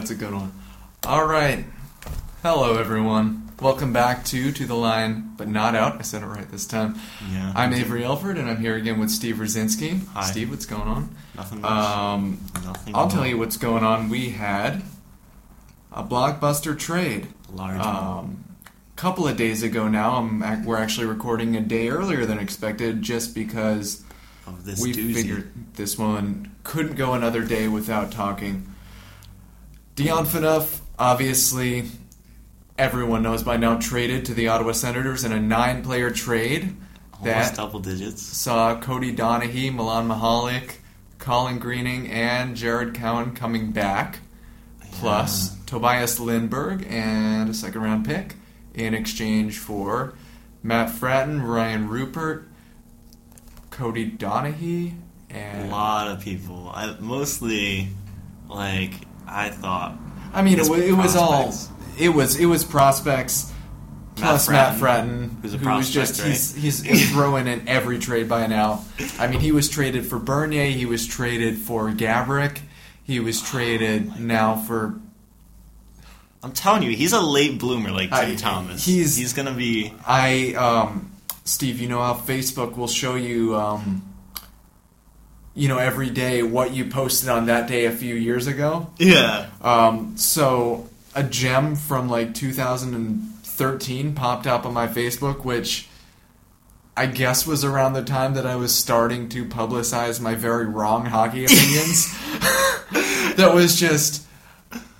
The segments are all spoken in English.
That's a good one. All right. Hello everyone. Welcome back to To the Line, but not out. I said it right this time. Yeah. I'm Avery Elford, and I'm here again with Steve Rosinski. Hi. Steve, what's going on? Nothing much. Um, Nothing I'll much. tell you what's going on. We had a blockbuster trade. Large. Um, couple of days ago now. I'm, we're actually recording a day earlier than expected, just because of this we doozy. figured this one couldn't go another day without talking. Dion Phaneuf, obviously, everyone knows by now, traded to the Ottawa Senators in a nine-player trade Almost that double digits. saw Cody Donaghey, Milan Michalek, Colin Greening, and Jared Cowen coming back, plus Tobias Lindberg and a second-round pick in exchange for Matt Frattin, Ryan Rupert, Cody Donaghey, and. a lot of people. I, mostly, like I thought. I mean, it, it was all it was it was prospects plus Matt Frattin, Frattin, who's a was just prospect, he's he's thrown in every trade by now. I mean, he was traded for Bernier, he was traded for Gaborik, he was traded now for I'm telling you, he's a late bloomer like Tim I- Thomas. he's- he's gonna be. I um Steve, you know how Facebook will show you um you know every day what you posted on that day a few years ago. Yeah. Um, so a gem from like 2013 popped up on my Facebook, which I guess was around the time that I was starting to publicize my very wrong hockey opinions. that was just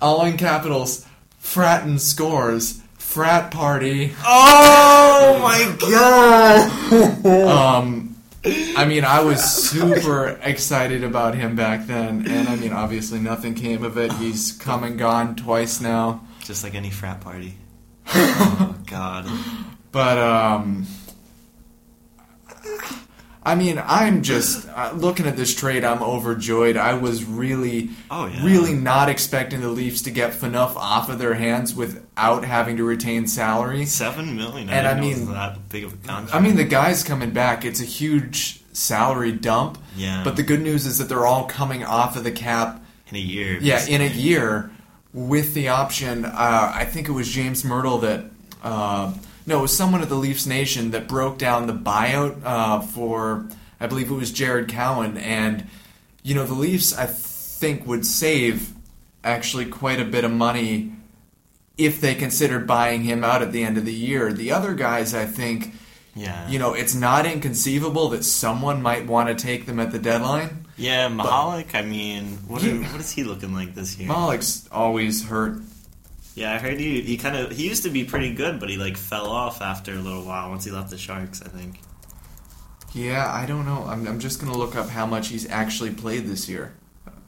all in capitals. Frattin scores. Frat party. Oh my god! Um, I mean, I was super excited about him back then, and I mean, obviously nothing came of it. He's come and gone twice now. Just like any frat party. oh god. But um, I mean, I'm just uh, looking at this trade. I'm overjoyed. I was really, Oh, yeah. really not expecting the Leafs to get enough off of their hands without having to retain salary. Seven million. And I it was mean- that big of a contract. I mean, the guys coming back. It's a huge salary dump. Yeah. But the good news is that they're all coming off of the cap. in a year. Yeah, in a year with the option. Uh, I think it was James Mirtle that. Uh, no, it was someone at the Leafs Nation that broke down the buyout uh, for. I believe it was Jared Cowen, and you know the Leafs. I think would save actually quite a bit of money if they considered buying him out at the end of the year. The other guys, I think, Yeah. you know, it's not inconceivable that someone might want to take them at the deadline. Yeah, Michalek. I mean, what, are- what is he looking like this year? Malik's always hurt. Yeah, I heard he he kind of he used to be pretty good, but he like fell off after a little while once he left the Sharks. I think. Yeah, I don't know. I'm, I'm just going to look up how much he's actually played this year.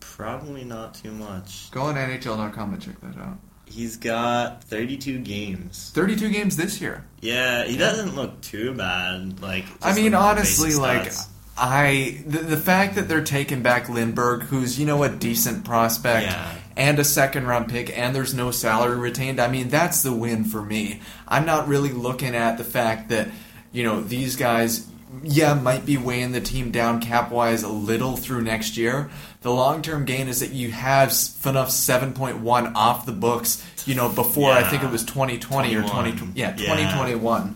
Probably not too much. Go on NHL.com and check that out. He's got 32 games. 32 games this year. Yeah, he doesn't look too bad. Like, I mean, looking at the honestly, like, stats. I. The, the fact that they're taking back Lindberg, who's, you know, a decent prospect, Yeah. And a second round pick, and there's no salary retained, I mean, that's the win for me. I'm not really looking at the fact that, you know, these guys. Yeah, might be weighing the team down cap wise a little through next year. The long term gain is that you have enough 7.1 off the books, you know, before I think it was 2020 or 20. 21. Yeah, Yeah. 2021.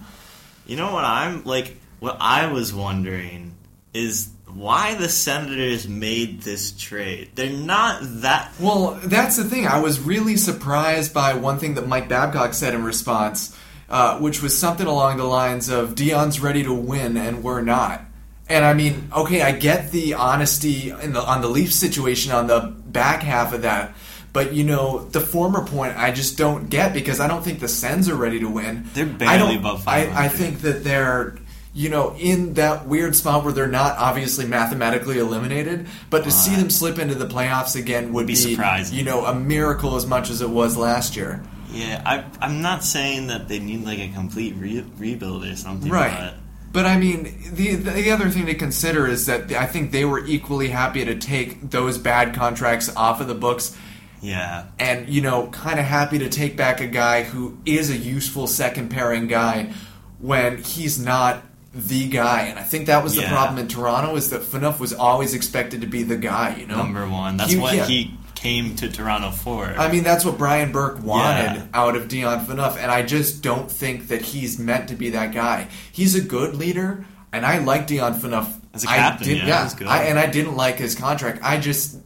You know what I'm like? What I was wondering is why the Senators made this trade. They're not that. Well, that's the thing. I was really surprised by one thing that Mike Babcock said in response, uh, which was something along the lines of Dion's ready to win and we're not. And I mean, okay, I get the honesty in the, on the Leaf situation on the back half of that. But you know, the former point I just don't get because I don't think the Sens are ready to win. They're barely above I, 500. I think that they're you know in that weird spot where they're not obviously mathematically eliminated, but to see them slip into the playoffs again would be be, surprising. You know, a miracle as much as it was last year. Yeah, I, I'm not saying that they need like a complete re- rebuild or something. Right. But I mean, the the other thing to consider is that I think they were equally happy to take those bad contracts off of the books yeah, and you know kind of happy to take back a guy who is a useful second pairing guy when he's not the guy and i think that was the Yeah. problem in toronto is that Phaneuf was always expected to be the guy you know number one. That's He- what yeah. he came to Toronto for. I mean, that's what Brian Burke wanted Yeah. out of Dion Phaneuf, and I just don't think that he's meant to be that guy. He's a good leader, and I like Dion Phaneuf. As a I captain, did- yeah, good. I, and I didn't like his contract. I just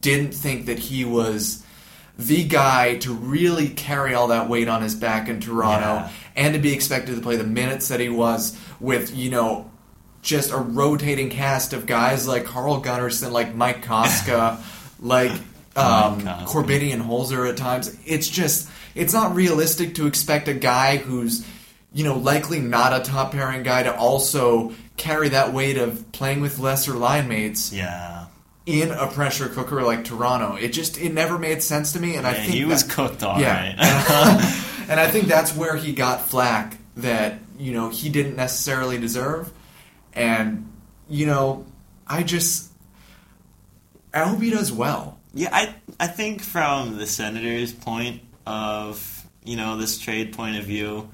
didn't think that he was the guy to really carry all that weight on his back in Toronto Yeah. And to be expected to play the minutes that he was with, you know, just a rotating cast of guys like Carl Gunnarsson, like Mike Kostka, like um, Korbinian Holzer at times. It's just, it's not realistic to expect a guy who's, you know, likely not a top pairing guy to also carry that weight of playing with lesser line mates yeah, in a pressure cooker like Toronto. It just, it never made sense to me, and I think he was that- cooked all yeah. right. and I think that's where he got flack that you know he didn't necessarily deserve, and you know I just I hope he does well. Yeah, I I think from the Senators' point of you know this trade point of view,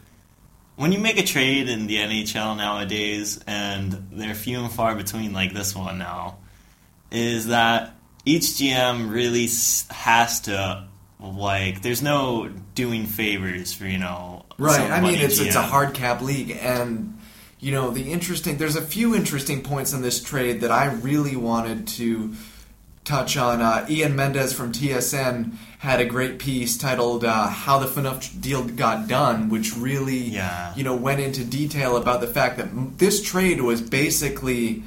when you make a trade in the NHL nowadays, and they're few and far between like this one now, is that each GM really has to like. There's no doing favors for you know. Right. I mean, it's it's a hard cap league, and you know the interesting. There's a few interesting points in this trade that I really wanted to touch on. Uh, Ian Mendes from TSN had a great piece titled uh, "How the Phaneuf Deal Got Done," which really, Yeah. you know, went into detail about the fact that this trade was basically.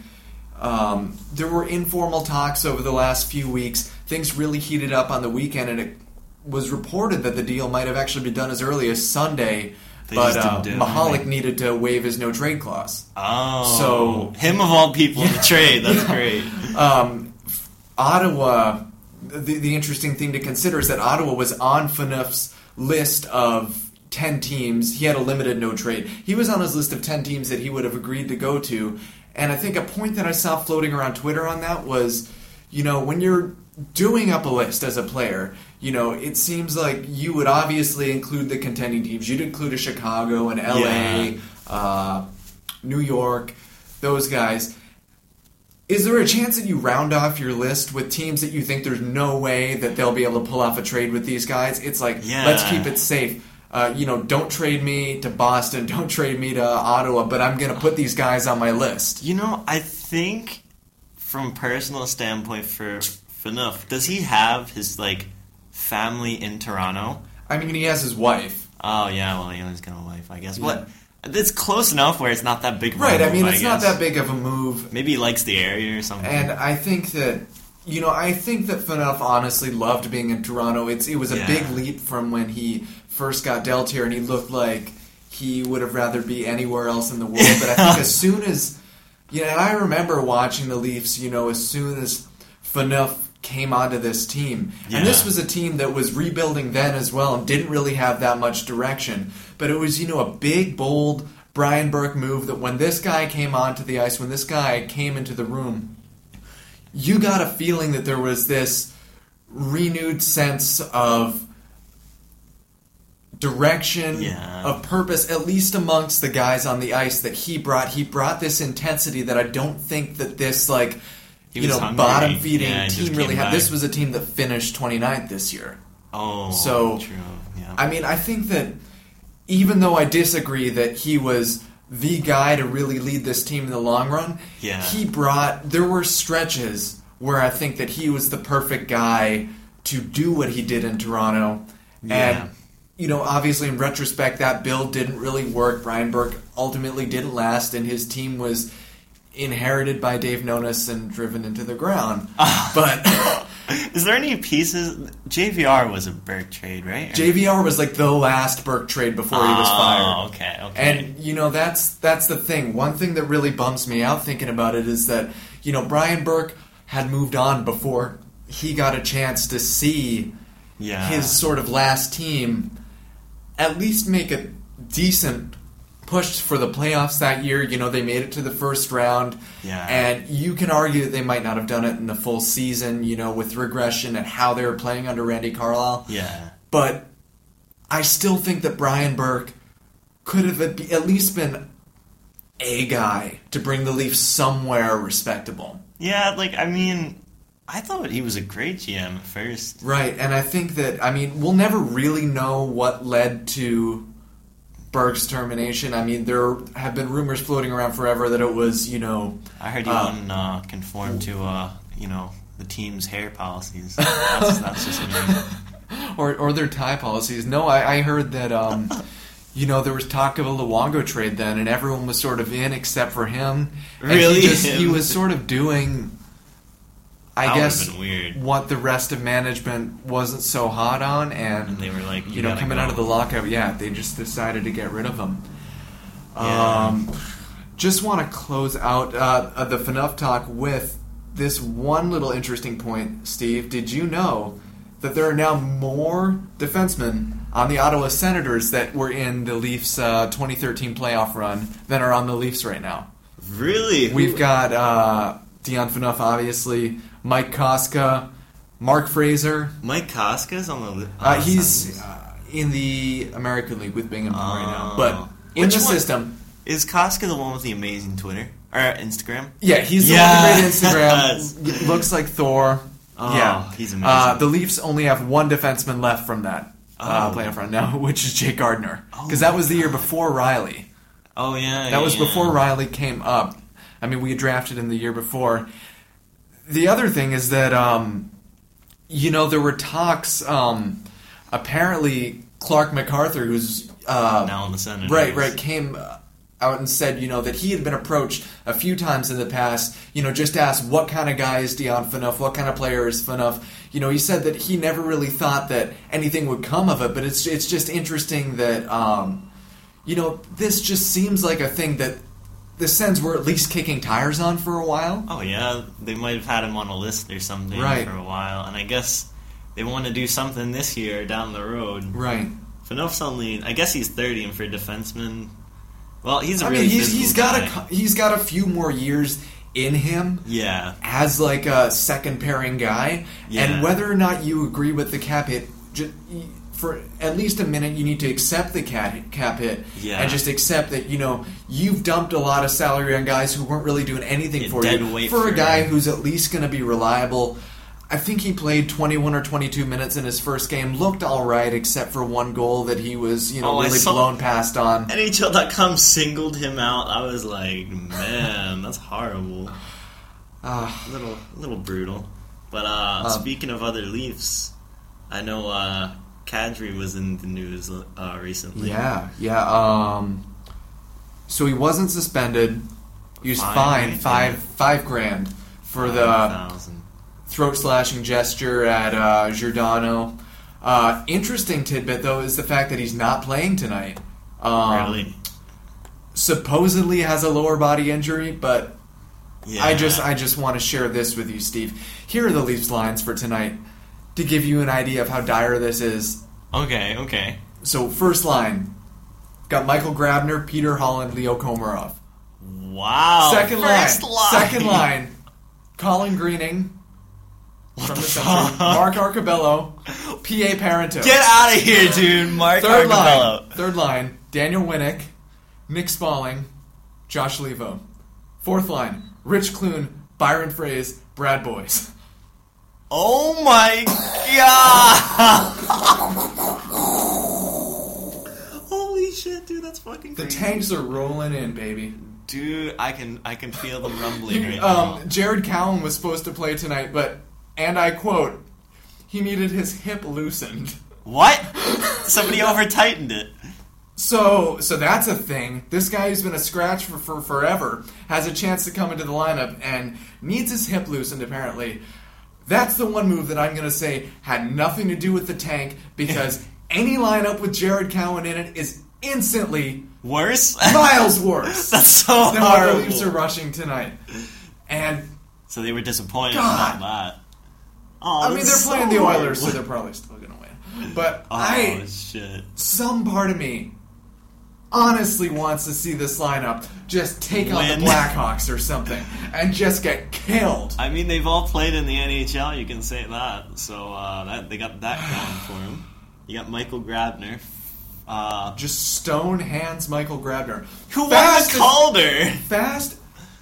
Um, there were informal talks over the last few weeks. Things really heated up on the weekend, and it was reported that the deal might have actually been done as early as Sunday. They but uh, didn't do it, Michalek right? needed to waive his no trade clause. Oh, So- him of all people to trade. That's great. Um, Ottawa. The, the interesting thing to consider is that Ottawa was on Phaneuf's list of 10 teams. He had a limited no trade. He was on his list of 10 teams that he would have agreed to go to. And I think a point that I saw floating around Twitter on that was, you know, when you're doing up a list as a player, you know, it seems like you would obviously include the contending teams. You'd include a Chicago, an LA, Yeah. uh, New York, those guys. Is there a chance that you round off your list with teams that you think there's no way that they'll be able to pull off a trade with these guys? It's like, Yeah. let's keep it safe. Uh, you know, don't trade me to Boston, don't trade me to Ottawa, but I'm going to put these guys on my list. You know, I think from personal standpoint for Phaneuf, does he have his like family in Toronto? I mean, he has his wife. Oh yeah, well he has got a wife, I guess. But it's close enough where it's not that big. of a Right, I move, mean, it's not guess. that big of a move. Maybe he likes the area or something. And I think that you know, I think that Phaneuf honestly loved being in Toronto. It's it was a Yeah. big leap from when he first got dealt here, and he looked like he would have rather be anywhere else in the world. But I think as soon as you know, and I remember watching the Leafs. You know, as soon as Phaneuf came onto this team, and this was a team that was rebuilding then as well, and didn't really have that much direction. But it was you know a big, bold Brian Burke move that when this guy came onto the ice, when this guy came into the room you got a feeling that there was this renewed sense of direction Yeah. of purpose at least amongst the guys on the ice that he brought he brought this intensity that i don't think that this like you was know hungry. bottom feeding Yeah, team really had this was a team that finished 29th this year oh, so- true. Yeah. I mean, I think that even though I disagree that he was the guy to really lead this team in the long run, Yeah. he brought. There were stretches where I think that he was the perfect guy to do what he did in Toronto, Yeah. and you know, obviously in retrospect, that build didn't really work. Brian Burke ultimately didn't last, and his team was inherited by Dave Nonis and driven into the ground. Ah. but. Is there any pieces? JVR was a Burke trade, right? JVR was like the last Burke trade before he was Oh, fired. okay, okay. And you know that's that's the thing. One thing that really bums me out thinking about it is that you know Brian Burke had moved on before he got a chance to see yeah. his sort of last team at least make a decent push for the playoffs that year. You know they made it to the first round. Yeah. And you can argue that they might not have done it in the full season, you know, with regression and how they were playing under Randy Carlyle. yeah. But I still think that Brian Burke could have at at least been a guy to bring the Leafs somewhere respectable. Yeah, like I mean, I thought he was a great GM at first. Right, and I think that I mean we'll never really know what led to Berg's termination. I mean there have been rumors floating around forever that it was you know I heard he Uh, wouldn't uh, conform to uh, you know the team's hair policies. That's, that's just me. or or their tie policies. No, I, I heard that um, you know there was talk of a Luongo trade then, and everyone was sort of in except for him. And Really? he, just, he was sort of doing. I That guess weird. what the rest of management wasn't so hot on, and, And they were like, you, you know, coming go. out of the lockout, yeah, they just decided to get rid of him. Yeah. Um, just want to close out uh, uh, the Phaneuf talk with this one little interesting point, Steve. Did you know that there are now more defensemen on the Ottawa Senators that were in the Leafs' uh, 2013 playoff run than are on the Leafs right now? Really? We've got uh, Dion Phaneuf, obviously, Mike Kostka, Mark Fraser. Mike Kostka's on the. li- Uh, on the he's uh, in the American League with Binghamton right now, Oh. but in Which the one? system. Is Kostka the one with the amazing Twitter or Instagram? Yeah, he's the one with the great Instagram. Looks like Thor. Oh, yeah, he's amazing. Uh, the Leafs only have one defenseman left from that uh, Oh. playoff run now, which is Jake Gardiner, Oh because that my was the year before Rielly. Oh yeah, That was yeah. before Rielly came up. I mean, we had drafted him the year before. The other thing is that, um, you know, there were talks. Um, apparently, Clarke MacArthur, who's uh, now in the Senate, Right, right. Came out and said, you know, that he had been approached a few times in the past, you know, just asked what kind of guy is Dion Phaneuf, what kind of player is Phaneuf. You know, he said that he never really thought that anything would come of it, but it's it's just interesting that, um, you know, this just seems like a thing that the Sens were at least kicking tires on for a while. Oh yeah, they might have had him on a list or something Right. for a while, and I guess they want to do something this year down the road. Right. Phaneuf's only, I guess he's thirty, and for a defenseman, well, he's a I really mean, he's, he's got guy. a he's got a few more years in him. yeah. as like a second pairing guy, Yeah. and whether or not you agree with the cap hit, ju- for at least a minute, you need to accept the cap cap hit, Yeah. and just accept that you know you've dumped a lot of salary on guys who weren't really doing anything Yeah, for you. weight For a for- guy who's at least going to be reliable. I think he played 21 or 22 minutes in his first game. Looked all right, except for one goal that he was, you know, Oh, really blown past on. NHL.com singled him out. I was like, man, that's horrible. A little, a little brutal. But uh, Um, speaking of other Leafs, I know uh, Kadri was in the news uh, recently. Yeah, yeah. Um, so he wasn't suspended. He was Fine, fined five five grand for the 5,000. throat slashing gesture at uh, Giordano. Uh, interesting tidbit though is the fact that he's not playing tonight. Um, really? Supposedly has a lower body injury, but Yeah. I just I just want to share this with you, Steve. Here are the Leafs lines for tonight to give you an idea of how dire this is. okay, okay. So first line got Michael Grabner, Peter Holland, Leo Komarov. Wow. second line, first line. second line, Colin Greening from the, the Century, fuck? Mark Arcobello, P.A. Parenteau. Get out of here, dude. Mark Third Arcobello. line, third line, Daniel Winnik, Nick Spaling, Josh Leivo. Fourth line, Rich Clune, Byron Froese, Brad Boyes. Oh my god! Holy shit, dude, that's fucking The crazy. tanks are rolling in, baby. Dude, I can I can feel them rumbling right now. Um, Jared Cowen was supposed to play tonight, but, and I quote, he needed his hip loosened. What? Somebody over tightened it. So, so that's a thing. This guy who's been a scratch for, for forever has a chance to come into the lineup and needs his hip loosened. Apparently, that's the one move that I'm going to say had nothing to do with the tank because any lineup with Jared Cowen in it is instantly Worse? miles worse That's so than what the. Leafs are rushing tonight. And So they were disappointed God. about that. Oh, I mean, they're that's playing the Oilers, so they're probably still going to win. But Oh I, shit! some part of me honestly wants to see this lineup just take on the Blackhawks or something and just get killed. I mean, they've all played in the NHL. You can say that. So uh, that they got that going for them. You got Michael Grabner, uh, Just stone hands Michael Grabner. who won the Calder. Fast,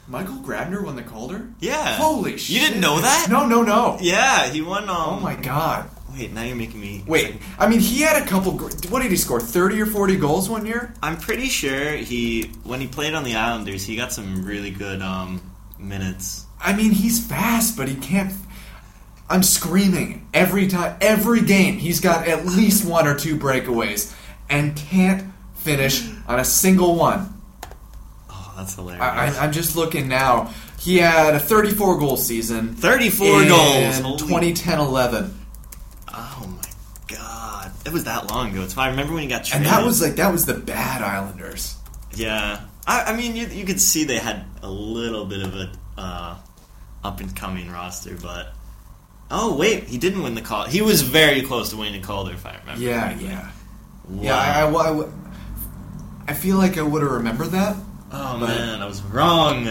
Michael Grabner won the Calder. Yeah. Holy shit! You didn't know that? No, no, no. Yeah, he won. Um, Oh my god. Wait, now you're making me. Wait, I mean, he had a couple. What did he score? Thirty or forty goals one year? I'm pretty sure he when he played on the Islanders, he got some really good um, minutes. I mean, he's fast, but he can't. I'm screaming every time, every game. He's got at least one or two breakaways, and can't finish on a single one. Oh, that's hilarious. I, I'm just looking now. He had a 34 goal season. 34 in goals. Holy- 2010-11, Oh my god, it was that long ago. It's fine. I remember when he got traded. and that was like that was the bad Islanders. yeah. I, I mean, you, you could see they had a little bit of a uh, up and coming roster, but oh wait, he didn't win the call. He was very close to winning the Calder, if I remember. Yeah, correctly. yeah, Wow. yeah. I, I, I feel like I would have remembered that. oh man, I was wrong.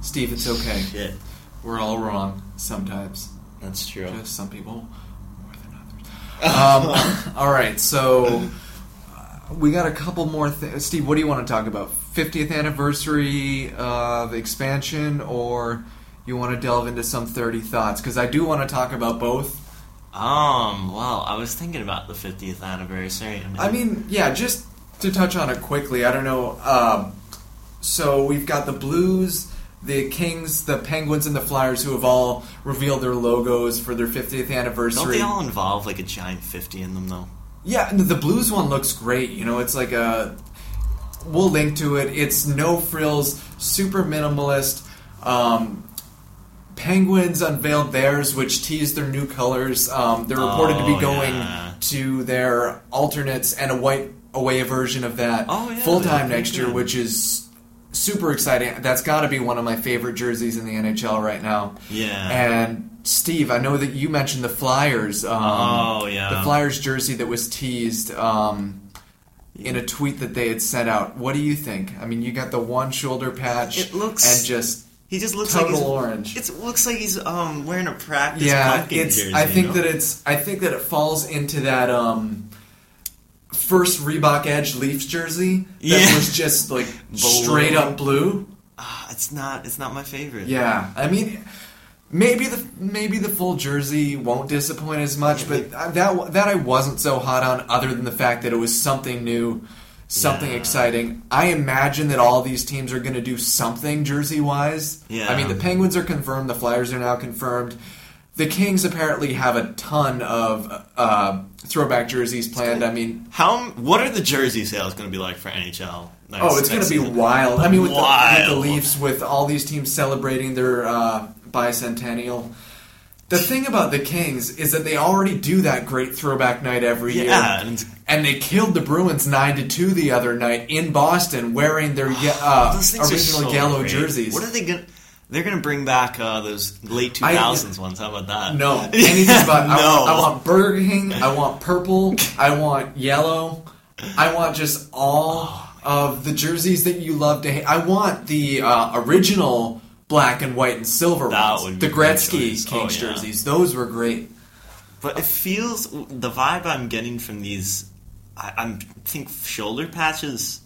Steve, it's okay. Shit, We're all wrong sometimes. that's true. Just some people more than others. Um, all right, so uh, we got a couple more things. Steve, what do you want to talk about? 50th anniversary of expansion, or you want to delve into some 30 thoughts? Because I do want to talk about both. Um, well, I was thinking about the 50th anniversary. I mean, yeah, just to touch on it quickly, I don't know. Um, so we've got the Blues, the Kings, the Penguins, and the Flyers who have all revealed their logos for their 50th anniversary. don't they all involve like a giant 50 in them, though? Yeah, the blues one looks great. You know, it's like a. We'll link to it. It's no frills, super minimalist. Um, Penguins unveiled theirs, which teased their new colors. Um, they're reported to Oh, be going yeah. to their alternates and a white away version of that Oh, yeah, full time next year, good. which is super exciting. That's got to be one of my favorite jerseys in the NHL right now. Yeah. And Steve, I know that you mentioned the Flyers. Um, Oh, yeah. the Flyers jersey that was teased um, in a tweet that they had sent out. What do you think? I mean, you got the one shoulder patch. It looks- and just He just looks total like he's, orange. It looks like he's um wearing a practice yeah, it's. jersey. I think you know? that it's. I think that it falls into that um, first Reebok Edge Leafs jersey that Yeah. was just like Blue. straight up blue. Ah, it's not it's not my favorite. Yeah, I mean, maybe the maybe the full jersey won't disappoint as much, but that that I wasn't so hot on, other than the fact that it was something new, something Yeah. exciting. I imagine that all these teams are going to do something jersey wise. Yeah. I mean, the Penguins are confirmed, the Flyers are now confirmed. The Kings apparently have a ton of uh, throwback jerseys planned. I mean, How what are the jersey sales going to be like for NHL? next- Oh, it's going to be season? wild. I mean, with the, with the Leafs, with all these teams celebrating their uh, bicentennial. The thing about the Kings is that they already do that great throwback night every year. Yeah, and and they killed the Bruins nine to two the other night in Boston, wearing their uh, Those things are original so yellow great. jerseys. What are they going? to They're going to bring back uh, those late two thousands ones. How about that? No, anything but I, No. want, I want Burger King. I want purple. I want yellow. I want just all Oh, of the jerseys that you love to hate. I want the uh, original black and white and silver That ones. would the Gretzky choice. Kings Oh, yeah. jerseys. Those were great. But it feels the vibe I'm getting from these. I, I'm think shoulder patches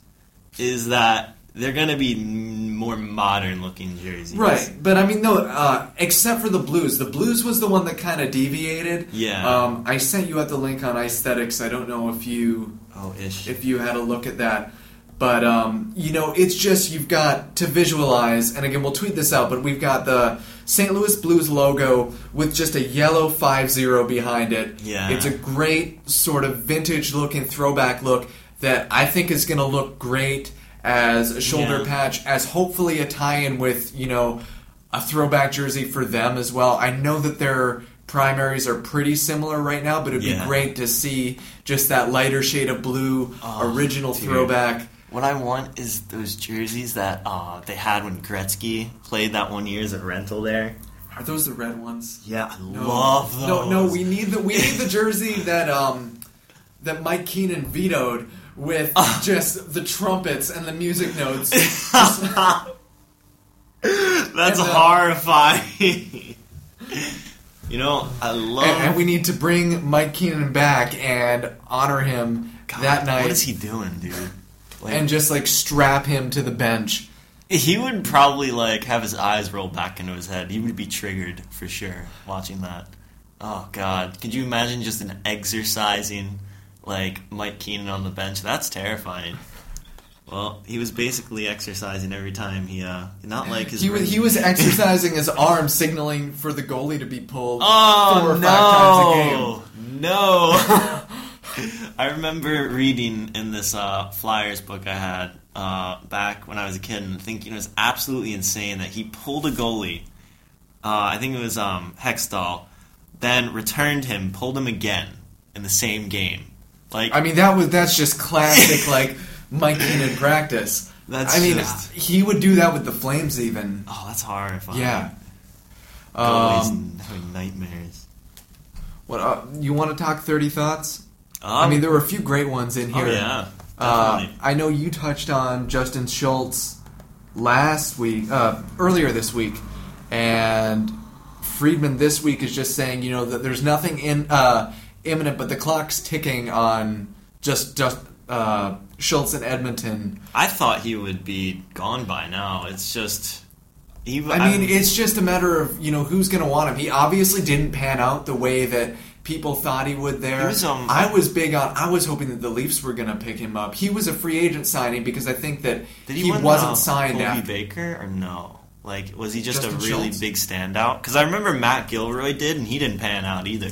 is that they're going to be more modern looking jerseys. Right, but I mean, no. Uh, except for the Blues, the Blues was the one that kind of deviated. Yeah. Um, I sent you out the link on Aesthetics. I don't know if you Oh, ish. if you had a look at that. But um, you know, it's just you've got to visualize, and again, we'll tweet this out. But we've got the St. Louis Blues logo with just a yellow five zero behind it. Yeah. it's a great sort of vintage looking throwback look that I think is going to look great as a shoulder Yeah. patch, as hopefully a tie-in with you know a throwback jersey for them as well. I know that their primaries are pretty similar right now, but it'd Yeah. be great to see just that lighter shade of blue, Oh, original dude. throwback. What I want is those jerseys that uh, they had when Gretzky played that one year as a rental there. Are those the red ones? Yeah, I No. love those. No, no, we need the we need the jersey that um that Mike Keenan vetoed with Ah. just the trumpets and the music notes. That's and, uh, horrifying. you know, I love. and, and we need to bring Mike Keenan back and honor him God, that night What is he doing, dude? Like, and just like strap him to the bench. He would probably like have his eyes roll back into his head. He would be triggered for sure watching that. Oh God, could you imagine just an exercising like Mike Keenan on the bench? That's terrifying. Well, he was basically exercising every time he uh not like his He was, he was exercising his arm, signaling for the goalie to be pulled Oh four or no! five times a game. No. I remember reading in this uh, Flyers book I had uh, back when I was a kid and thinking it was absolutely insane that he pulled a goalie. Uh, I think it was um, Hextall, then returned him, pulled him again in the same game. Like I mean, that was that's just classic like Mike Keenan practice. That's I mean, just- he would do that with the Flames even. oh, that's horrifying. Yeah. Um, having nightmares. what uh, you want to talk? Thirty thoughts? Um, I mean, there were a few great ones in oh here. yeah, Uh. I know you touched on Justin Schultz last week, uh, earlier this week, and Friedman this week is just saying, you know, that there's nothing in uh, imminent, but the clock's ticking on just just uh, Schultz and Edmonton. I thought he would be gone by now. It's just. He, I mean, it's just a matter of you know who's going to want him. He obviously didn't pan out the way that people thought he would. There, He was, um, I was big on. I was hoping that the Leafs were going to pick him up. He was a free agent signing because I think that he, win wasn't signed Colby after. Baker or no? Like, was he just Justin a really Schultz? big standout? Because I remember Matt Gilroy did, and he didn't pan out either.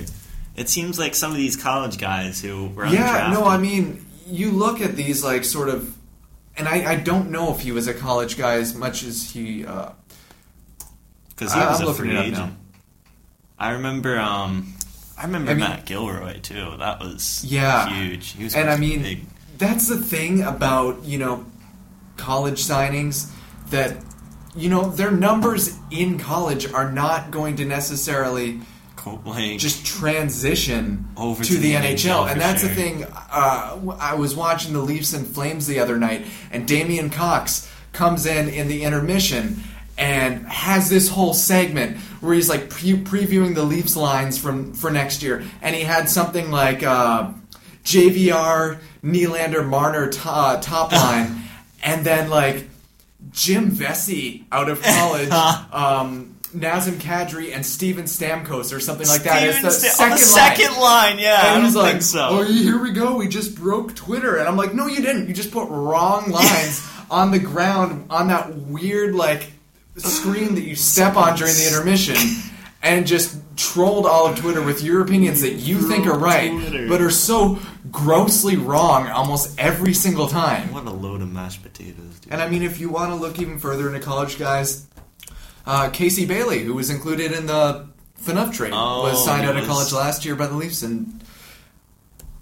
It seems like some of these college guys who were Yeah, no, I mean, you look at these like sort of, and I, I don't know if he was a college guy as much as he. Uh, because he I- was I'm a looking free it up agent. now. I remember, um, I remember I mean- Matt Gilroy too. That was Yeah. huge. He was and I mean, big. that's the thing about you know college signings that you know their numbers in college are not going to necessarily Just transition Over to, to the, the NHL, NHL, and that's the thing. Uh, I was watching the Leafs and Flames the other night, and Damien Cox comes in in the intermission and has this whole segment where he's like pre- previewing the Leafs lines from for next year, and he had something like uh, JVR, Nylander, Marner to- uh, top line, and then like Jim Vesey out of college. um, Nazem Kadri and Steven Stamkos or something like that. Steven It's the second the line. second line, yeah. I And don't he's like, think so. "Oh, here we go. We just broke Twitter." And I'm like, "No, you didn't. You just put wrong lines on the ground on that weird like screen that you step on during the intermission." And just trolled all of Twitter with your opinions that you think are right, Twitter. but are so grossly wrong almost every single time. What a load of mashed potatoes, dude. And I mean, if you want to look even further into college guys, uh, Casey Bailey, who was included in the Phaneuf trade, Oh, was signed out of college last year by the Leafs, and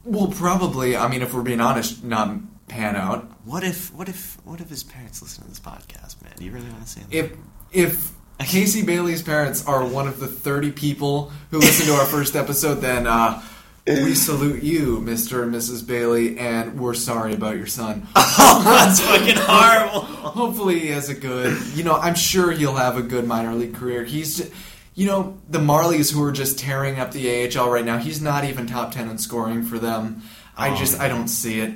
will probably, I mean, if we're being honest, not pan out. What if, what if, what if his parents listen to this podcast, man? Do you really want to say that? If if Casey Bailey's parents are one of the thirty people who listened to our first episode, then uh, we salute you, Mister and Mrs. Bailey, and we're sorry about your son. That's fucking horrible. Hopefully, he has a good. You know, I'm sure he'll have a good minor league career. He's, ju- you know, the Marlies who are just tearing up the AHL right now. He's not even top ten in scoring for them. I Oh, just, I don't see it.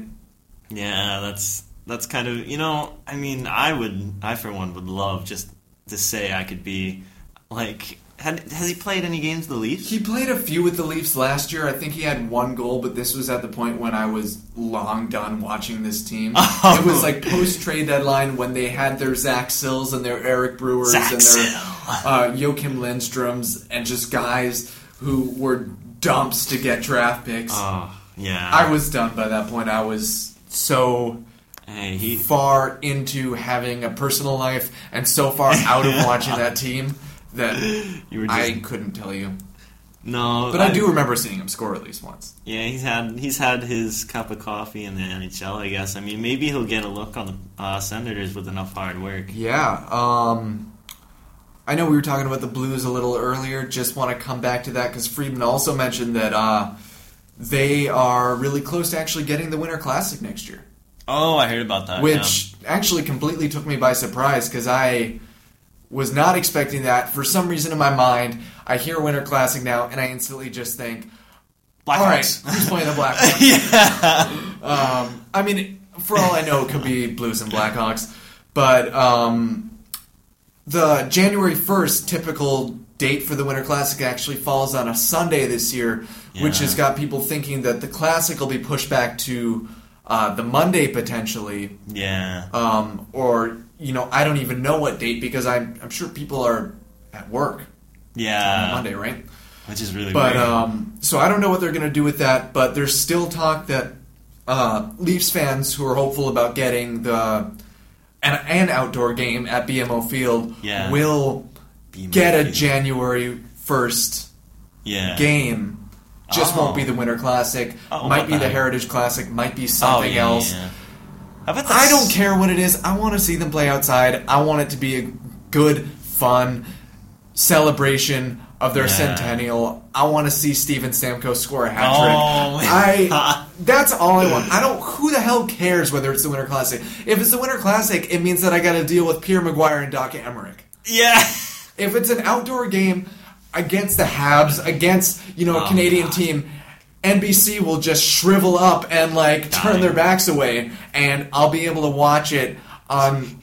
Yeah, that's that's kind of you know. I mean, I would, I for one would love just to say I could be like. Had, has he played any games with the Leafs? He played a few with the Leafs last year. I think he had one goal, but this was at the point when I was long done watching this team. Oh. It was like post trade deadline when they had their Zach Sills and their Eric Brewers Zach and their Sill. uh, Joakim Lindstroms and just guys who were dumps to get draft picks. Oh, yeah. I was done by that point. I was so Hey, he. far into having a personal life and so far out of watching that team that You were just I couldn't tell you. no, But I do remember seeing him score at least once. Yeah, he's had he's had his cup of coffee in the NHL. I guess. I mean, maybe he'll get a look on the uh, Senators with enough hard work. Yeah. Um, I know we were talking about the Blues a little earlier. Just want to come back to that because Friedman also mentioned that uh, they are really close to actually getting the Winter Classic next year, Oh, I heard about that. which actually completely took me by surprise because I was not expecting that. For some reason in my mind, I hear Winter Classic now and I instantly just think, Blackhawks. all right, who's playing the Blackhawks? yeah. Um, I mean, for all I know, it could be Blues and Blackhawks. but um, the January first typical date for the Winter Classic actually falls on a Sunday this year, which has got people thinking that the Classic will be pushed back to uh, the Monday potentially, Yeah. um, or you know I don't even know what date because I'm I'm sure people are at work on yeah. Monday, right? Which is really But weird. um, so I don't know what they're going to do with that. But there's still talk that uh, Leafs fans who are hopeful about getting the an, an outdoor game at BMO Field Yeah. will Be get a. January first yeah. game. Just Oh. won't be the Winter Classic. Oh, might be the. Heritage Classic. Might be Oh, something yeah, else. yeah. How about the I don't care what it is. I want to see them play outside. I want it to be a good, fun celebration of their Yeah. centennial. I want to see Steven Stamkos score a hat Oh, trick. my I that's all I want. I don't. Who the hell cares whether it's the Winter Classic? If it's the Winter Classic, it means that I got to deal with Pierre McGuire and Doc Emrick. Yeah. If it's an outdoor game against the Habs, against you know a Oh, Canadian God. team, NBC will just shrivel up and like turn their backs away, and I'll be able to watch it on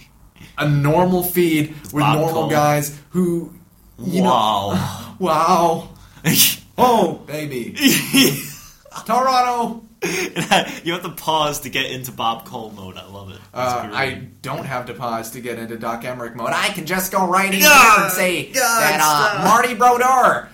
a normal feed with Bob normal Cole. guys who, you wow. know, wow, oh baby, Toronto. you have to pause to get into Bob Cole mode. I love it. Uh. I don't have to pause to get into Doc Emrick mode. I can just go right in here and say God, that uh. Marty Brodeur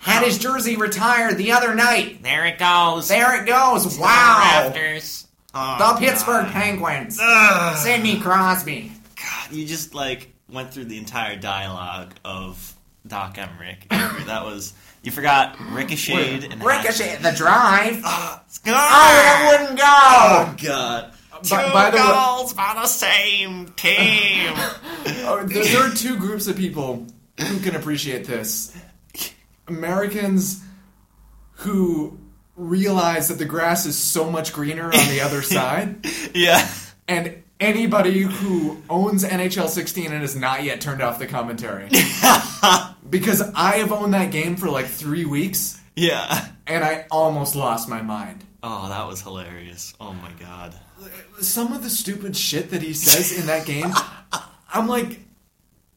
had his jersey retired the other night. There it goes. There it goes. The Wow. Rafters. Oh, The Pittsburgh God. Penguins. Ugh. Sidney Crosby. God, you just like went through the entire dialogue of Doc Emrick. that was you forgot ricocheted and Ricochet, the drive. Ah, Oh, that wouldn't go. Oh God! Two By- by the way- goals by the same team. Oh, there, there are two groups of people who can appreciate this. Americans who realize that the grass is so much greener on the other side, yeah. and anybody who owns NHL 16 and has not yet turned off the commentary. because I have owned that game for like three weeks, Yeah. and I almost lost my mind. Oh, that was hilarious. Oh my God. Some of the stupid shit that he says in that game, I'm like,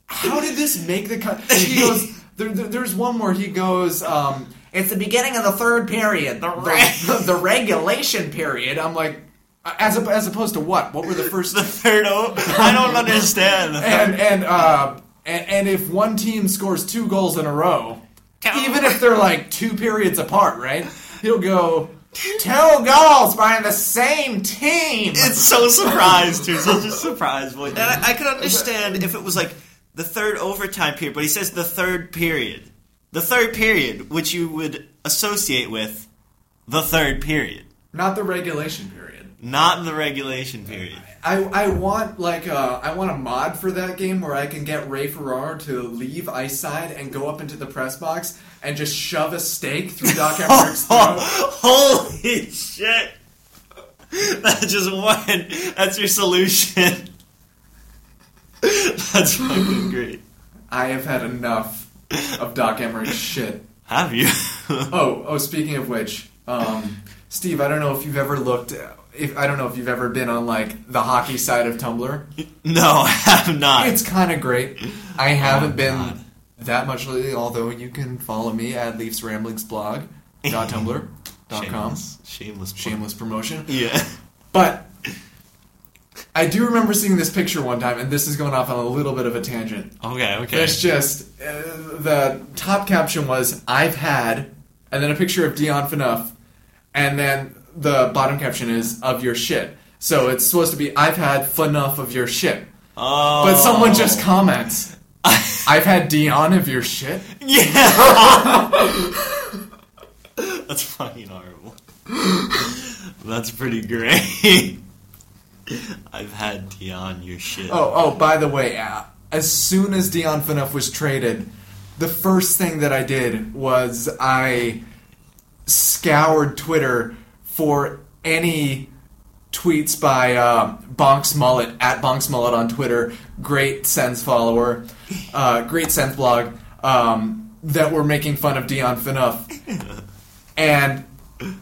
how did this make the cut? He goes, there, there- there's one where he goes, um, it's the beginning of the third period, the, the, the regulation period. I'm like, as, op- as opposed to what? What were the first? The third o- I don't understand. and and uh, and, and if one team scores two goals in a row, even if they're like two periods apart, right? He'll go two goals by the same team. it's so surprised too. Such a surprise voice. And I, I could understand if it was like the third overtime period, but he says the third period. The third period, which you would associate with the third period, Not the regulation period. not the regulation period. I, I want like uh, I want a mod for that game where I can get Ray Ferraro to leave ice side and go up into the press box and just shove a stake through Doc Emrick's throat. Holy shit! That just went. That's your solution. That's fucking great. I have had enough of Doc Emrick's shit. Have you? Oh, oh. Speaking of which, um, Steve, I don't know if you've ever looked. If I don't know if you've ever been on like the hockey side of Tumblr. no, I have not. It's kind of great. I haven't been God. that much lately. Although you can follow me at Leafs Ramblings blog dot tumblr dot com. Shameless. Shameless. Shameless promotion. Yeah. But I do remember seeing this picture one time, and this is going off on a little bit of a tangent. Okay. Okay. It's just uh, the top caption was "I've had," and then a picture of Dion Phaneuf, and then the bottom caption is "of your shit." So it's supposed to be "I've had enough of your shit," Oh. but someone just comments, "I've had Dion of your shit." Yeah. That's fucking horrible. That's pretty great. I've had Dion your shit. Oh, oh, by the way, uh, as soon as Dion Phaneuf was traded, the first thing that I did was I scoured Twitter for any tweets by uh, Bonks Mullet at Bonks Mullet on Twitter, great Sens follower, uh, great Sens blog, um, that were making fun of Dion Phaneuf. and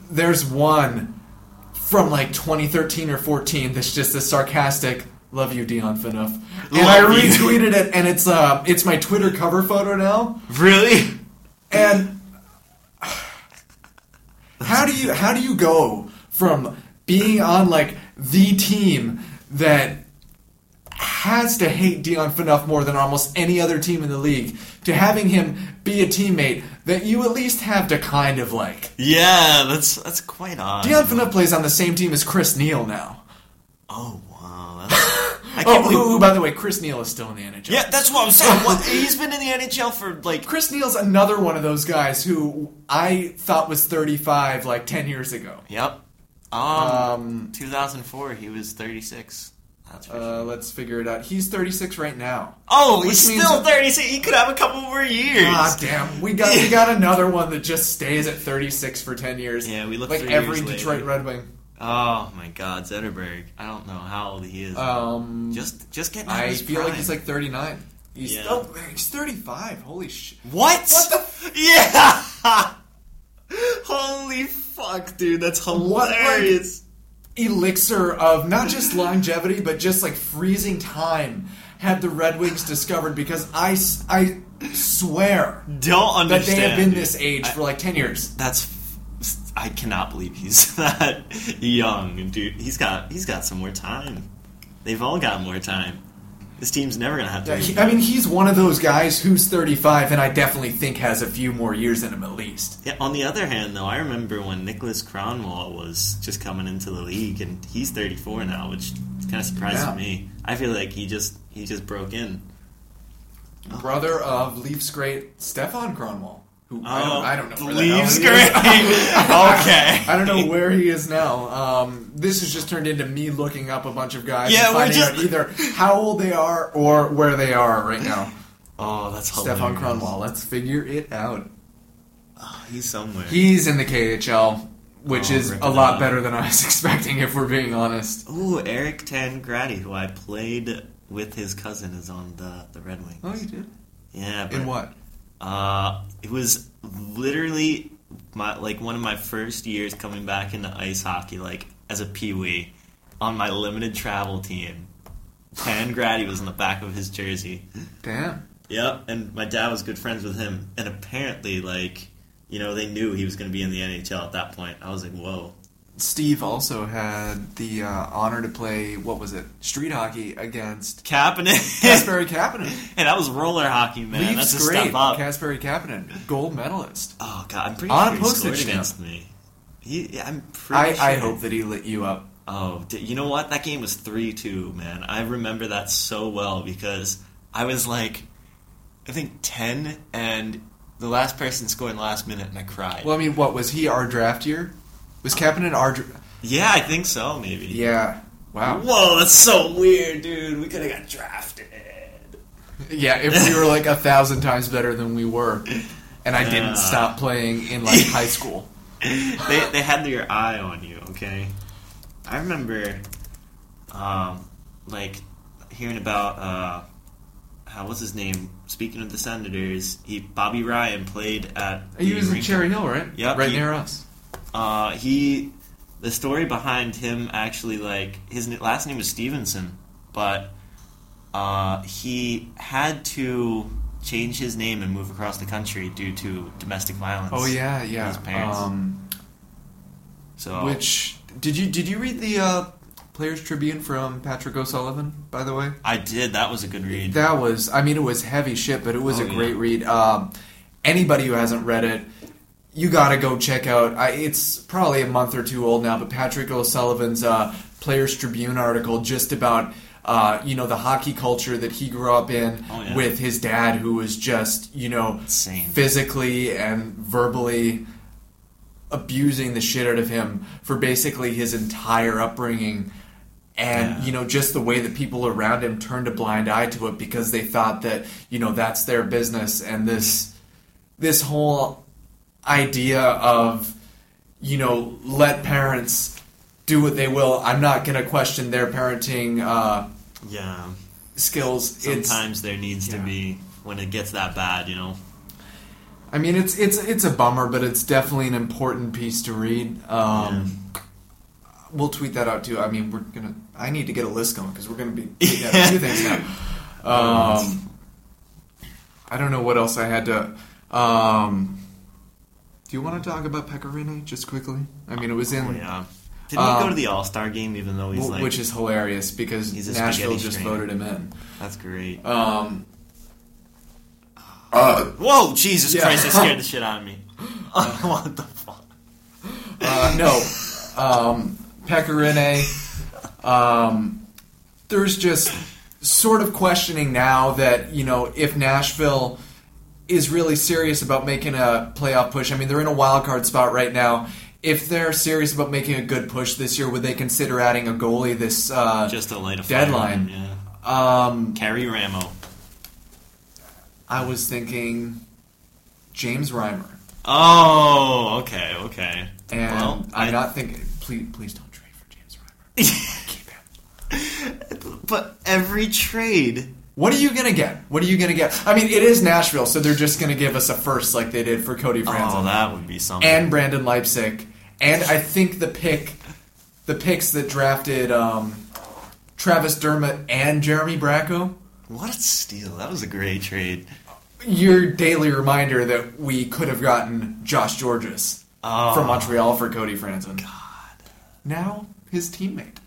there's one from like 2013 or 14 that's just a sarcastic Love you, Dion Phaneuf. And Love I you. retweeted it, and it's uh, it's my Twitter cover photo now. Really? And how do you how do you go from being on like the team that has to hate Dion Phaneuf more than almost any other team in the league to having him be a teammate that you at least have to kind of like? Yeah, that's that's quite odd. Dion Phaneuf plays on the same team as Chris Neil now. Oh wow. I Oh, can't who, believe. who, by the way, Chris Neil is still in the NHL. Yeah, that's what I'm saying. What, he's been in the NHL for like. Chris Neil's another one of those guys who I thought was 35 like 10 years ago. Yep. Um, Um, 2004, he was 36. Uh, let's figure it out. He's 36 right now. Oh, he's still 36. He could have a couple more years. God damn, we got we got another one that just stays at 36 for 10 years. Yeah, we look like every years Detroit later. Red Wing. Oh my God, Zetterberg. I don't know how old he is. Um, just, just getting. I feel like he's like 39. He's Yeah. oh, he's 35. Holy shit. What? What the f- Yeah. Holy fuck, dude! That's What, like- hilarious. Elixir of not just longevity but just like freezing time had the Red Wings discovered because I, I swear don't that understand. they have been this age for like 10 years. That's. I cannot believe he's that young, dude. He's got he's got some more time. They've all got more time. This team's never gonna have to. Yeah, he- I mean, he's one of those guys who's 35 and I definitely think has a few more years in him at least. Yeah, on the other hand, though, I remember when Niklas Kronwall was just coming into the league, and he's 34 now, which kind of surprised Yeah. me. I feel like he just he just broke in. Brother of Leafs great Stefan Kronwall. Who I, don't, I don't know. where the Oh, Leaves hell he is. great. okay. I don't know where he is now. Um, this has just turned into me looking up a bunch of guys Yeah, and finding just- out either how old they are or where they are right now. Oh, that's hilarious. Stefan Kronwall. Let's figure it out. Oh, he's somewhere. He's in the KHL, which Oh, is a lot up. better than I was expecting, if we're being honest. Ooh, Eric Tangradi, who I played with his cousin, is on the the Red Wings. Oh, you did. Yeah, but In what? Uh, it was literally my like one of my first years coming back into ice hockey, like as a peewee, on my limited travel team. Tangradi was in the back of his jersey. Damn. Yep, and my dad was good friends with him, and apparently, like, you know, they knew he was going to be in the NHL at that point. I was like, whoa. Steve also had the uh, honor to play what was it? Street hockey against Kapanen. Kasperi Kapanen. hey, that was roller hockey, man. Leafs That's a great. step up. Kasperi Kapanen, gold medalist. oh god, I'm pretty On a sure he postage stamp. against me. He, yeah, I'm pretty I, sure. I hope that he lit you up. Oh, you know what? That game was 3 2, man. I remember that so well because I was like, I think 10, and the last person scored in the last minute, and I cried. Well, I mean, what was he our draft year? Was Kapanen our? Dra- yeah, I think so, maybe. yeah. Wow. Whoa, that's so weird, dude. We could have got drafted. Yeah, if we were like a thousand times better than we were, and I didn't stop playing in like high school. they, they had their eye on you, okay? I remember, um, like, hearing about, uh, how, what's his name? Speaking of the Senators, he Bobby Ryan played at. He was in Cherry Hill, right? Yep, right he- near us. Uh, he, the story behind him actually, like his last name was Stevenson, but uh, he had to change his name and move across the country due to domestic violence. Oh yeah, yeah. His parents. Um, so which did you did you read the uh, Players Tribune from Patrick O'Sullivan? By the way, I did. That was a good read. that was I mean it was heavy shit, but it was Oh, a yeah. great read. Um, anybody who hasn't read it. You gotta go check out. I, it's probably a month or two old now, but Patrick O'Sullivan's uh, Players Tribune article just about uh, you know the hockey culture that he grew up in Oh, yeah. with his dad, who was just you know Insane. physically and verbally abusing the shit out of him for basically his entire upbringing and Yeah. you know just the way that people around him turned a blind eye to it because they thought that you know that's their business and this this whole idea of you know let parents do what they will i'm not going to question their parenting uh, Yeah. skills it's Sometimes there needs to be when it gets that bad, you know. I mean, it's it's it's a bummer, but it's definitely an important piece to read. Um, we'll tweet that out too. I mean, we're gonna. I need to get a list going because we're gonna be out two things now. Um, I don't know what else I had to. Um, do you want to talk about Pekka Rinne just quickly? I mean, it was in, Oh, yeah. Didn't he Um, go to the All Star game even though he's like which is hilarious because Nashville just strainer. voted him in. that's great. Um, uh, Whoa, Jesus Yeah. Christ, that scared the shit out of me. what the fuck? uh, no, um, Pekka Rinne. Um, there's just sort of questioning now that you know if Nashville is really serious about making a playoff push. I mean, they're in a wild card spot right now. If they're serious about making a good push this year, would they consider adding a goalie this uh, Just a light a deadline? Yeah. Um, Karri Ramo. I was thinking James Reimer, Oh, okay, okay. and well, I'm I- not thinking. Please, please don't trade for James Reimer. Keep him. But every trade. What are you gonna get? What are you gonna get? I mean, it is Nashville, so they're just gonna give us a first like they did for Cody Oh, that would be something. and Brendan Leipsic, and I think the pick, the picks that drafted um, Travis Dermott and Jeremy Bracco. what a steal! That was a great trade. Your daily reminder that we could have gotten Josh Gorges Oh. from Montreal for Cody Franson. God, now his teammate.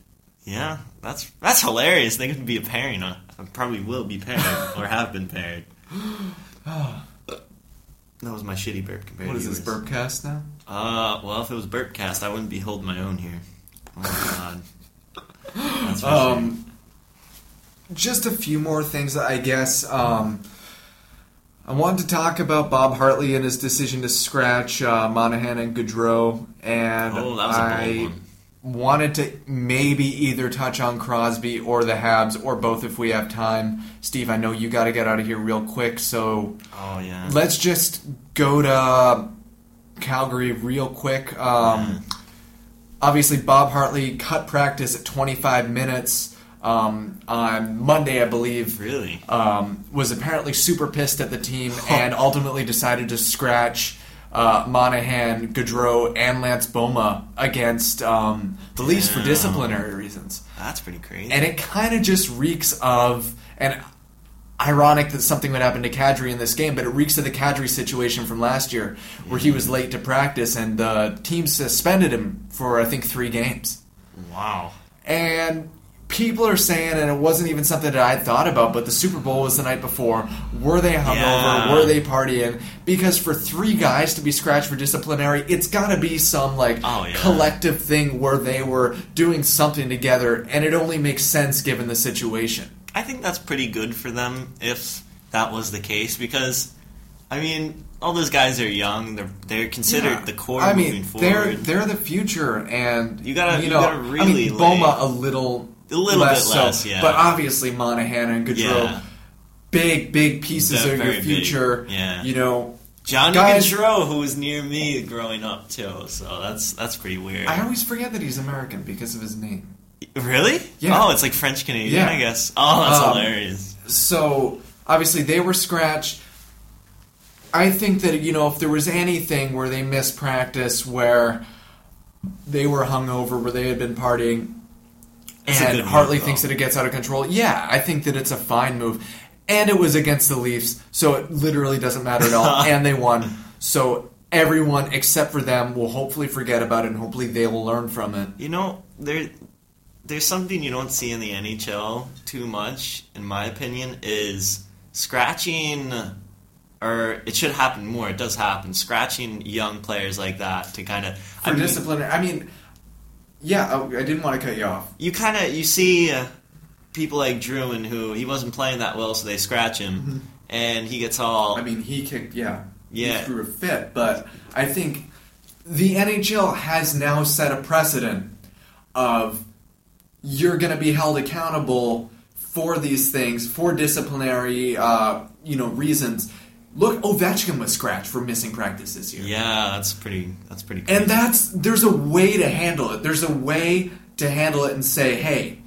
Yeah, that's that's hilarious. They could be a pairing. Uh, probably will be paired or have been paired. That was my shitty burp compared What to is this yours. burpcast now? Uh, well, if it was Burpcast, I wouldn't be holding my own here. Oh my God. That's for sure. Um, just a few more things, that I guess. Um, I wanted to talk about Bob Hartley and his decision to scratch uh, Monahan and Gaudreau, and Oh, that was a bold I one. Wanted to maybe either touch on Crosby or the Habs, or both if we have time. Steve, I know you got to get out of here real quick, so Oh yeah. let's just go to Calgary real quick. Um, obviously, Bob Hartley cut practice at 25 minutes um, on Monday, I believe. really? Um, was apparently super pissed at the team and ultimately decided to scratch uh, Monahan, Gaudreau, and Lance Bouma against um, the Leafs for disciplinary reasons That's pretty crazy. and it kind of just reeks of and ironic that something would happen to Kadri in this game, but it reeks of the Kadri situation from last year where he was late to practice and the team suspended him for I think three games. wow. And people are saying, and it wasn't even something that I thought about, but the Super Bowl was the night before. Were they hungover? Yeah. Were they partying? Because for three guys to be scratched for disciplinary, it's got to be some like Oh, yeah. collective thing where they were doing something together, and it only makes sense given the situation. I think that's pretty good for them if that was the case because, I mean, all those guys are young. They're they're considered Yeah. the core I moving mean, forward. they're they're the future, and You gotta- you you know, gotta I really mean, Bouma a little A little less bit so, less, yeah. but obviously Monahan and Gaudreau, Yeah. big big pieces They're of your very big, future. yeah. you know, Johnny guys- Gaudreau, who was near me growing up too, so that's that's pretty weird. I always forget that he's American because of his name. really? Yeah. Oh, it's like French Canadian, Yeah. I guess. Oh, that's Um, hilarious. So obviously they were scratched. I think that you know if there was anything where they missed practice, where they were hungover, where they had been partying, And good move, Hartley thinks that it gets out of control. Yeah, I think that it's a fine move, and it was against the Leafs, so it literally doesn't matter at all. and they won, so everyone except for them will hopefully forget about it, and hopefully they will learn from it. You know, there there's something you don't see in the NHL too much, in my opinion, is scratching or it should happen more. It does happen. Scratching young players like that to kind of For disciplinary, I mean, yeah, I, I didn't want to cut you off. you kind of you see uh, people like Drouin who he wasn't playing that well, so they scratch him, and he gets all Mm-hmm. I mean, he kicked, yeah, Yeah. he threw a fit. But I think the NHL has now set a precedent of you're going to be held accountable for these things for disciplinary, uh, you know, reasons. Look, Ovechkin was scratched for missing practice this year. yeah, that's pretty that's pretty. Crazy. And that's there's a way to handle it. There's a way to handle it and say, hey,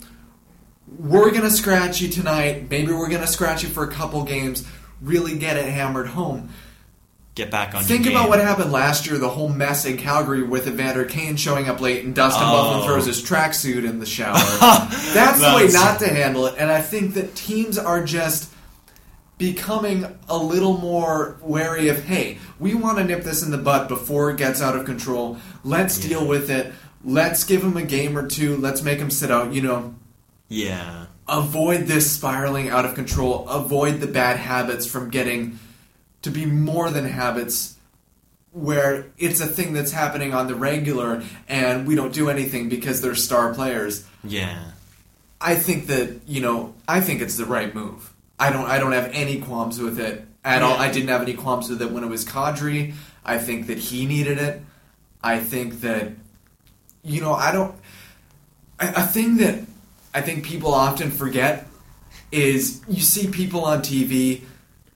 we're gonna scratch you tonight. Maybe we're gonna scratch you for a couple games. Really get it hammered home. get back on. Think about what happened last year, the whole mess in Calgary with Evander Kane showing up late and Dustin Oh. Byfuglien throws his tracksuit in the shower. That's the way not to handle it. And I think that teams are just becoming a little more wary of, hey, we want to nip this in the butt before it gets out of control. Let's Yeah. deal with it. Let's give him a game or two. Let's make him sit out. You know, Yeah, avoid this spiraling out of control. Avoid the bad habits from getting to be more than habits where it's a thing that's happening on the regular and we don't do anything because they're star players. yeah, I think that, you know, I think it's the right move. I don't I don't have any qualms with it at all. I didn't have any qualms with it when it was Kadri. I think that he needed it. I think that you know, I don't a, a thing that I think people often forget is you see people on TV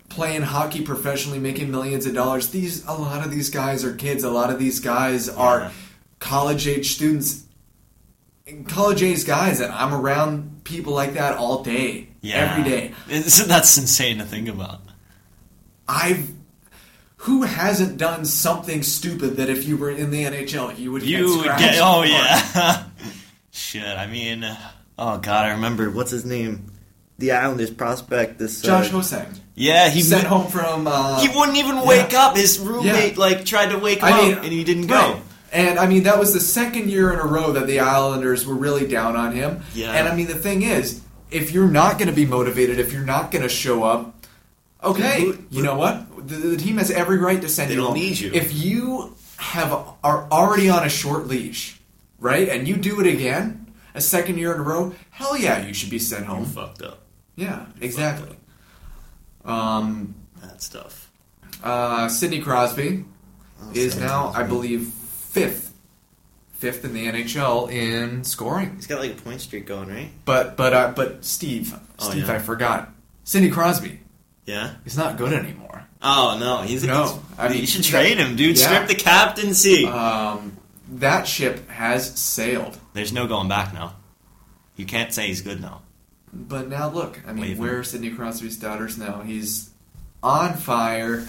playing hockey professionally, making millions of dollars. These a lot of these guys are kids. A lot of these guys Yeah. are college age students, college age guys, and I'm around people like that all day, yeah. every day. It's, that's insane to think about. I've who hasn't done something stupid that if you were in the NHL you would You get would get. Oh yeah. Shit. I mean, oh god, I remember what's his name. The Islanders prospect. This Josh uh, Ho-Sang Yeah, he sent home from. Uh, He wouldn't even wake yeah. up. His roommate like tried to wake him I mean, up, and he didn't go. And I mean, that was the second year in a row that the Islanders were really down on him. Yeah. And I mean, the thing is, if you're not going to be motivated, if you're not going to show up, okay, Who- you know what? The, the team has every right to send They you home. need you. If you have are already on a short leash, right, and you do it again, a second year in a row, hell yeah, you should be sent home. fucked up. Yeah, exactly. Um, That stuff. uh, Sidney Crosby Oh, is now, I believe, fifth, fifth in the NHL in scoring. He's got like a point streak going, right? But but uh, but Steve, Oh, Steve, yeah. I forgot. Sidney Crosby Yeah. he's not good anymore. Oh no, he's No, he's- I mean, you should trade him, dude. yeah. Strip the captaincy. Um, that ship has sailed. There's no going back now. You can't say he's good now. But now look, I mean, him. where are Sidney Crosby's daughters now? He's on fire.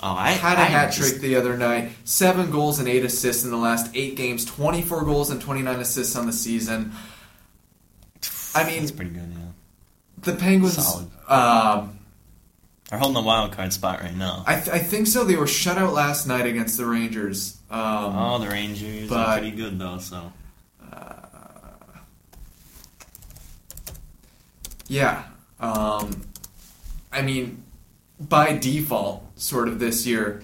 Oh, I Had a I hat just- trick the other night. Seven goals and eight assists in the last eight games. Twenty-four goals and twenty-nine assists on the season. I mean, it's pretty good. Yeah. the Penguins. Um, They're holding the wild card spot right now. I, th- I think so. They were shut out last night against the Rangers. Um, oh, the Rangers but- are pretty good though. So Yeah. Um, I mean, by default, sort of this year,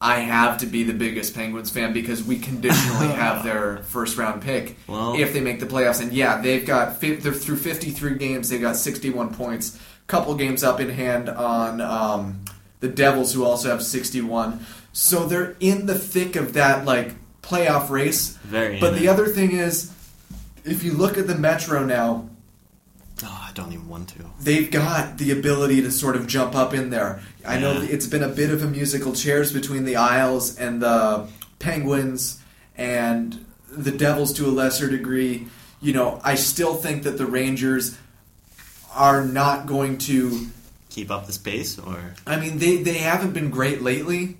I have to be the biggest Penguins fan because we conditionally have their first round pick Well- if they make the playoffs. And yeah, they've got they're through 53 games. They got 61 points. Couple games up in hand on um, the Devils, who also have 61. So they're in the thick of that like playoff race. very. But the it. other thing is, if you look at the Metro now, oh, I don't even want to. they've got the ability to sort of jump up in there. I know it's been a bit of a musical chairs between the Isles and the Penguins and the Devils to a lesser degree. You know, I still think that the Rangers are not going to. Keep up the pace, or I mean, they they haven't been great lately.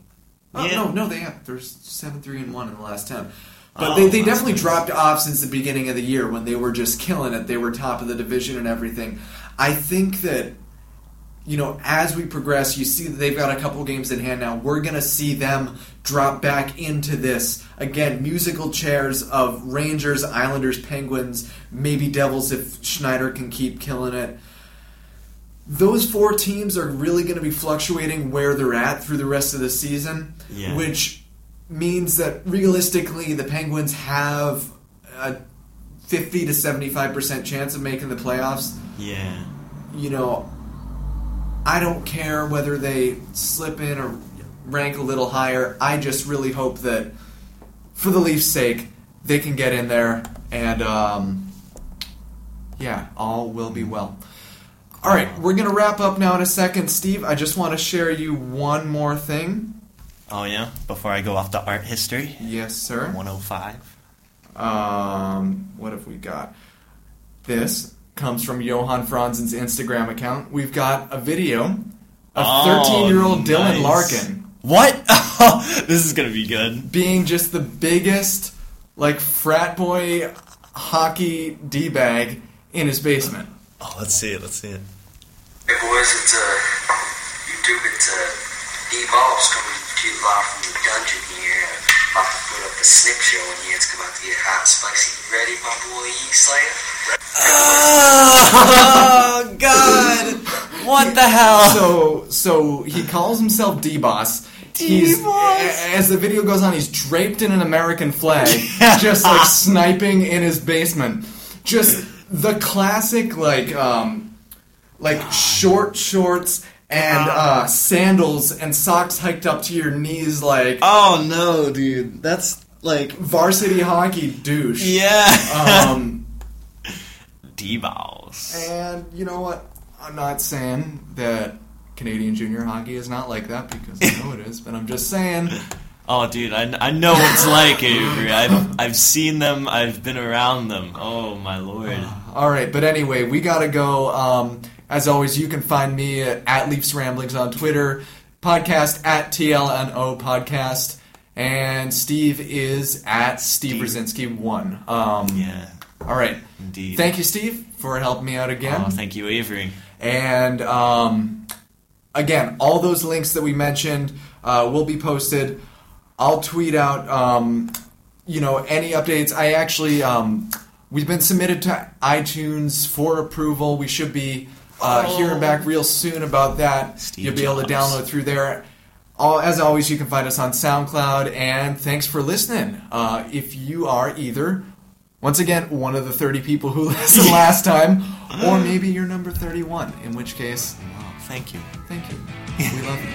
Oh, Yeah. No, no, they have. They're seven three and one in the last ten. But Oh, they, they definitely dropped off since the beginning of the year when they were just killing it. They were top of the division and everything. I think that you know as we progress, you see that they've got a couple games in hand now. We're gonna see them drop back into this again musical chairs of Rangers, Islanders, Penguins, maybe Devils if Schneider can keep killing it those four teams are really going to be fluctuating where they're at through the rest of the season, Yeah. which means that realistically the Penguins have a 50 to 75% chance of making the playoffs. yeah, You know, I don't care whether they slip in or rank a little higher. I just really hope that for the Leafs' sake, they can get in there and um, yeah, all will be well. All right, we're going to wrap up now in a second. Steve, I just want to share you one more thing. Oh yeah. Before I go off to art history, Yes, sir. 105. Um, what have we got? This comes from Johan Franzen's Instagram account. We've got a video of Oh, 13 year old Dylan nice. Larkin What? this is gonna be good. being just the biggest like frat boy hockey d bag in his basement. Oh, let's see it. Let's see it. Hey boys, it's uh, you YouTube. It's uh, D-Balls coming to you live from the dungeon here. I'm About to put up a snip show and yeah, it's about to get hot, spicy, ready, my boy E Slayer. Oh God! What the hell? So so he calls himself D Boss. He's D-Boss. as the video goes on, he's draped in an American flag, just like sniping in his basement. Just the classic like um like short shorts and uh, sandals and socks hiked up to your knees like oh no, dude. That's like varsity hockey douche. yeah. Um, D-balls. and you know what? I'm not saying that Canadian junior hockey is not like that because I know it is, but I'm just saying. Oh, dude, I, I know what it's like, Avery. I've I've seen them. I've been around them. Oh my lord. All right, but anyway, we gotta go. Um, as always, you can find me at, at Leafs Ramblings on Twitter, podcast at TLNO Podcast, and Steve is at Steve Brzezinski one. Um, Yeah, All right, indeed. thank you, Steve, for helping me out again. Oh, thank you, Avery. And um, again, all those links that we mentioned uh, will be posted. I'll tweet out, um, you know, any updates. I actually, um, we've been submitted to iTunes for approval. We should be uh, Oh. hearing back real soon about that. Steve You'll be able to download through there. All, as always, you can find us on SoundCloud. And thanks for listening. Uh, if you are either once again, one of the 30 people who listened last time, or maybe you're number 31, in which case, Wow, thank you. thank you. We love you.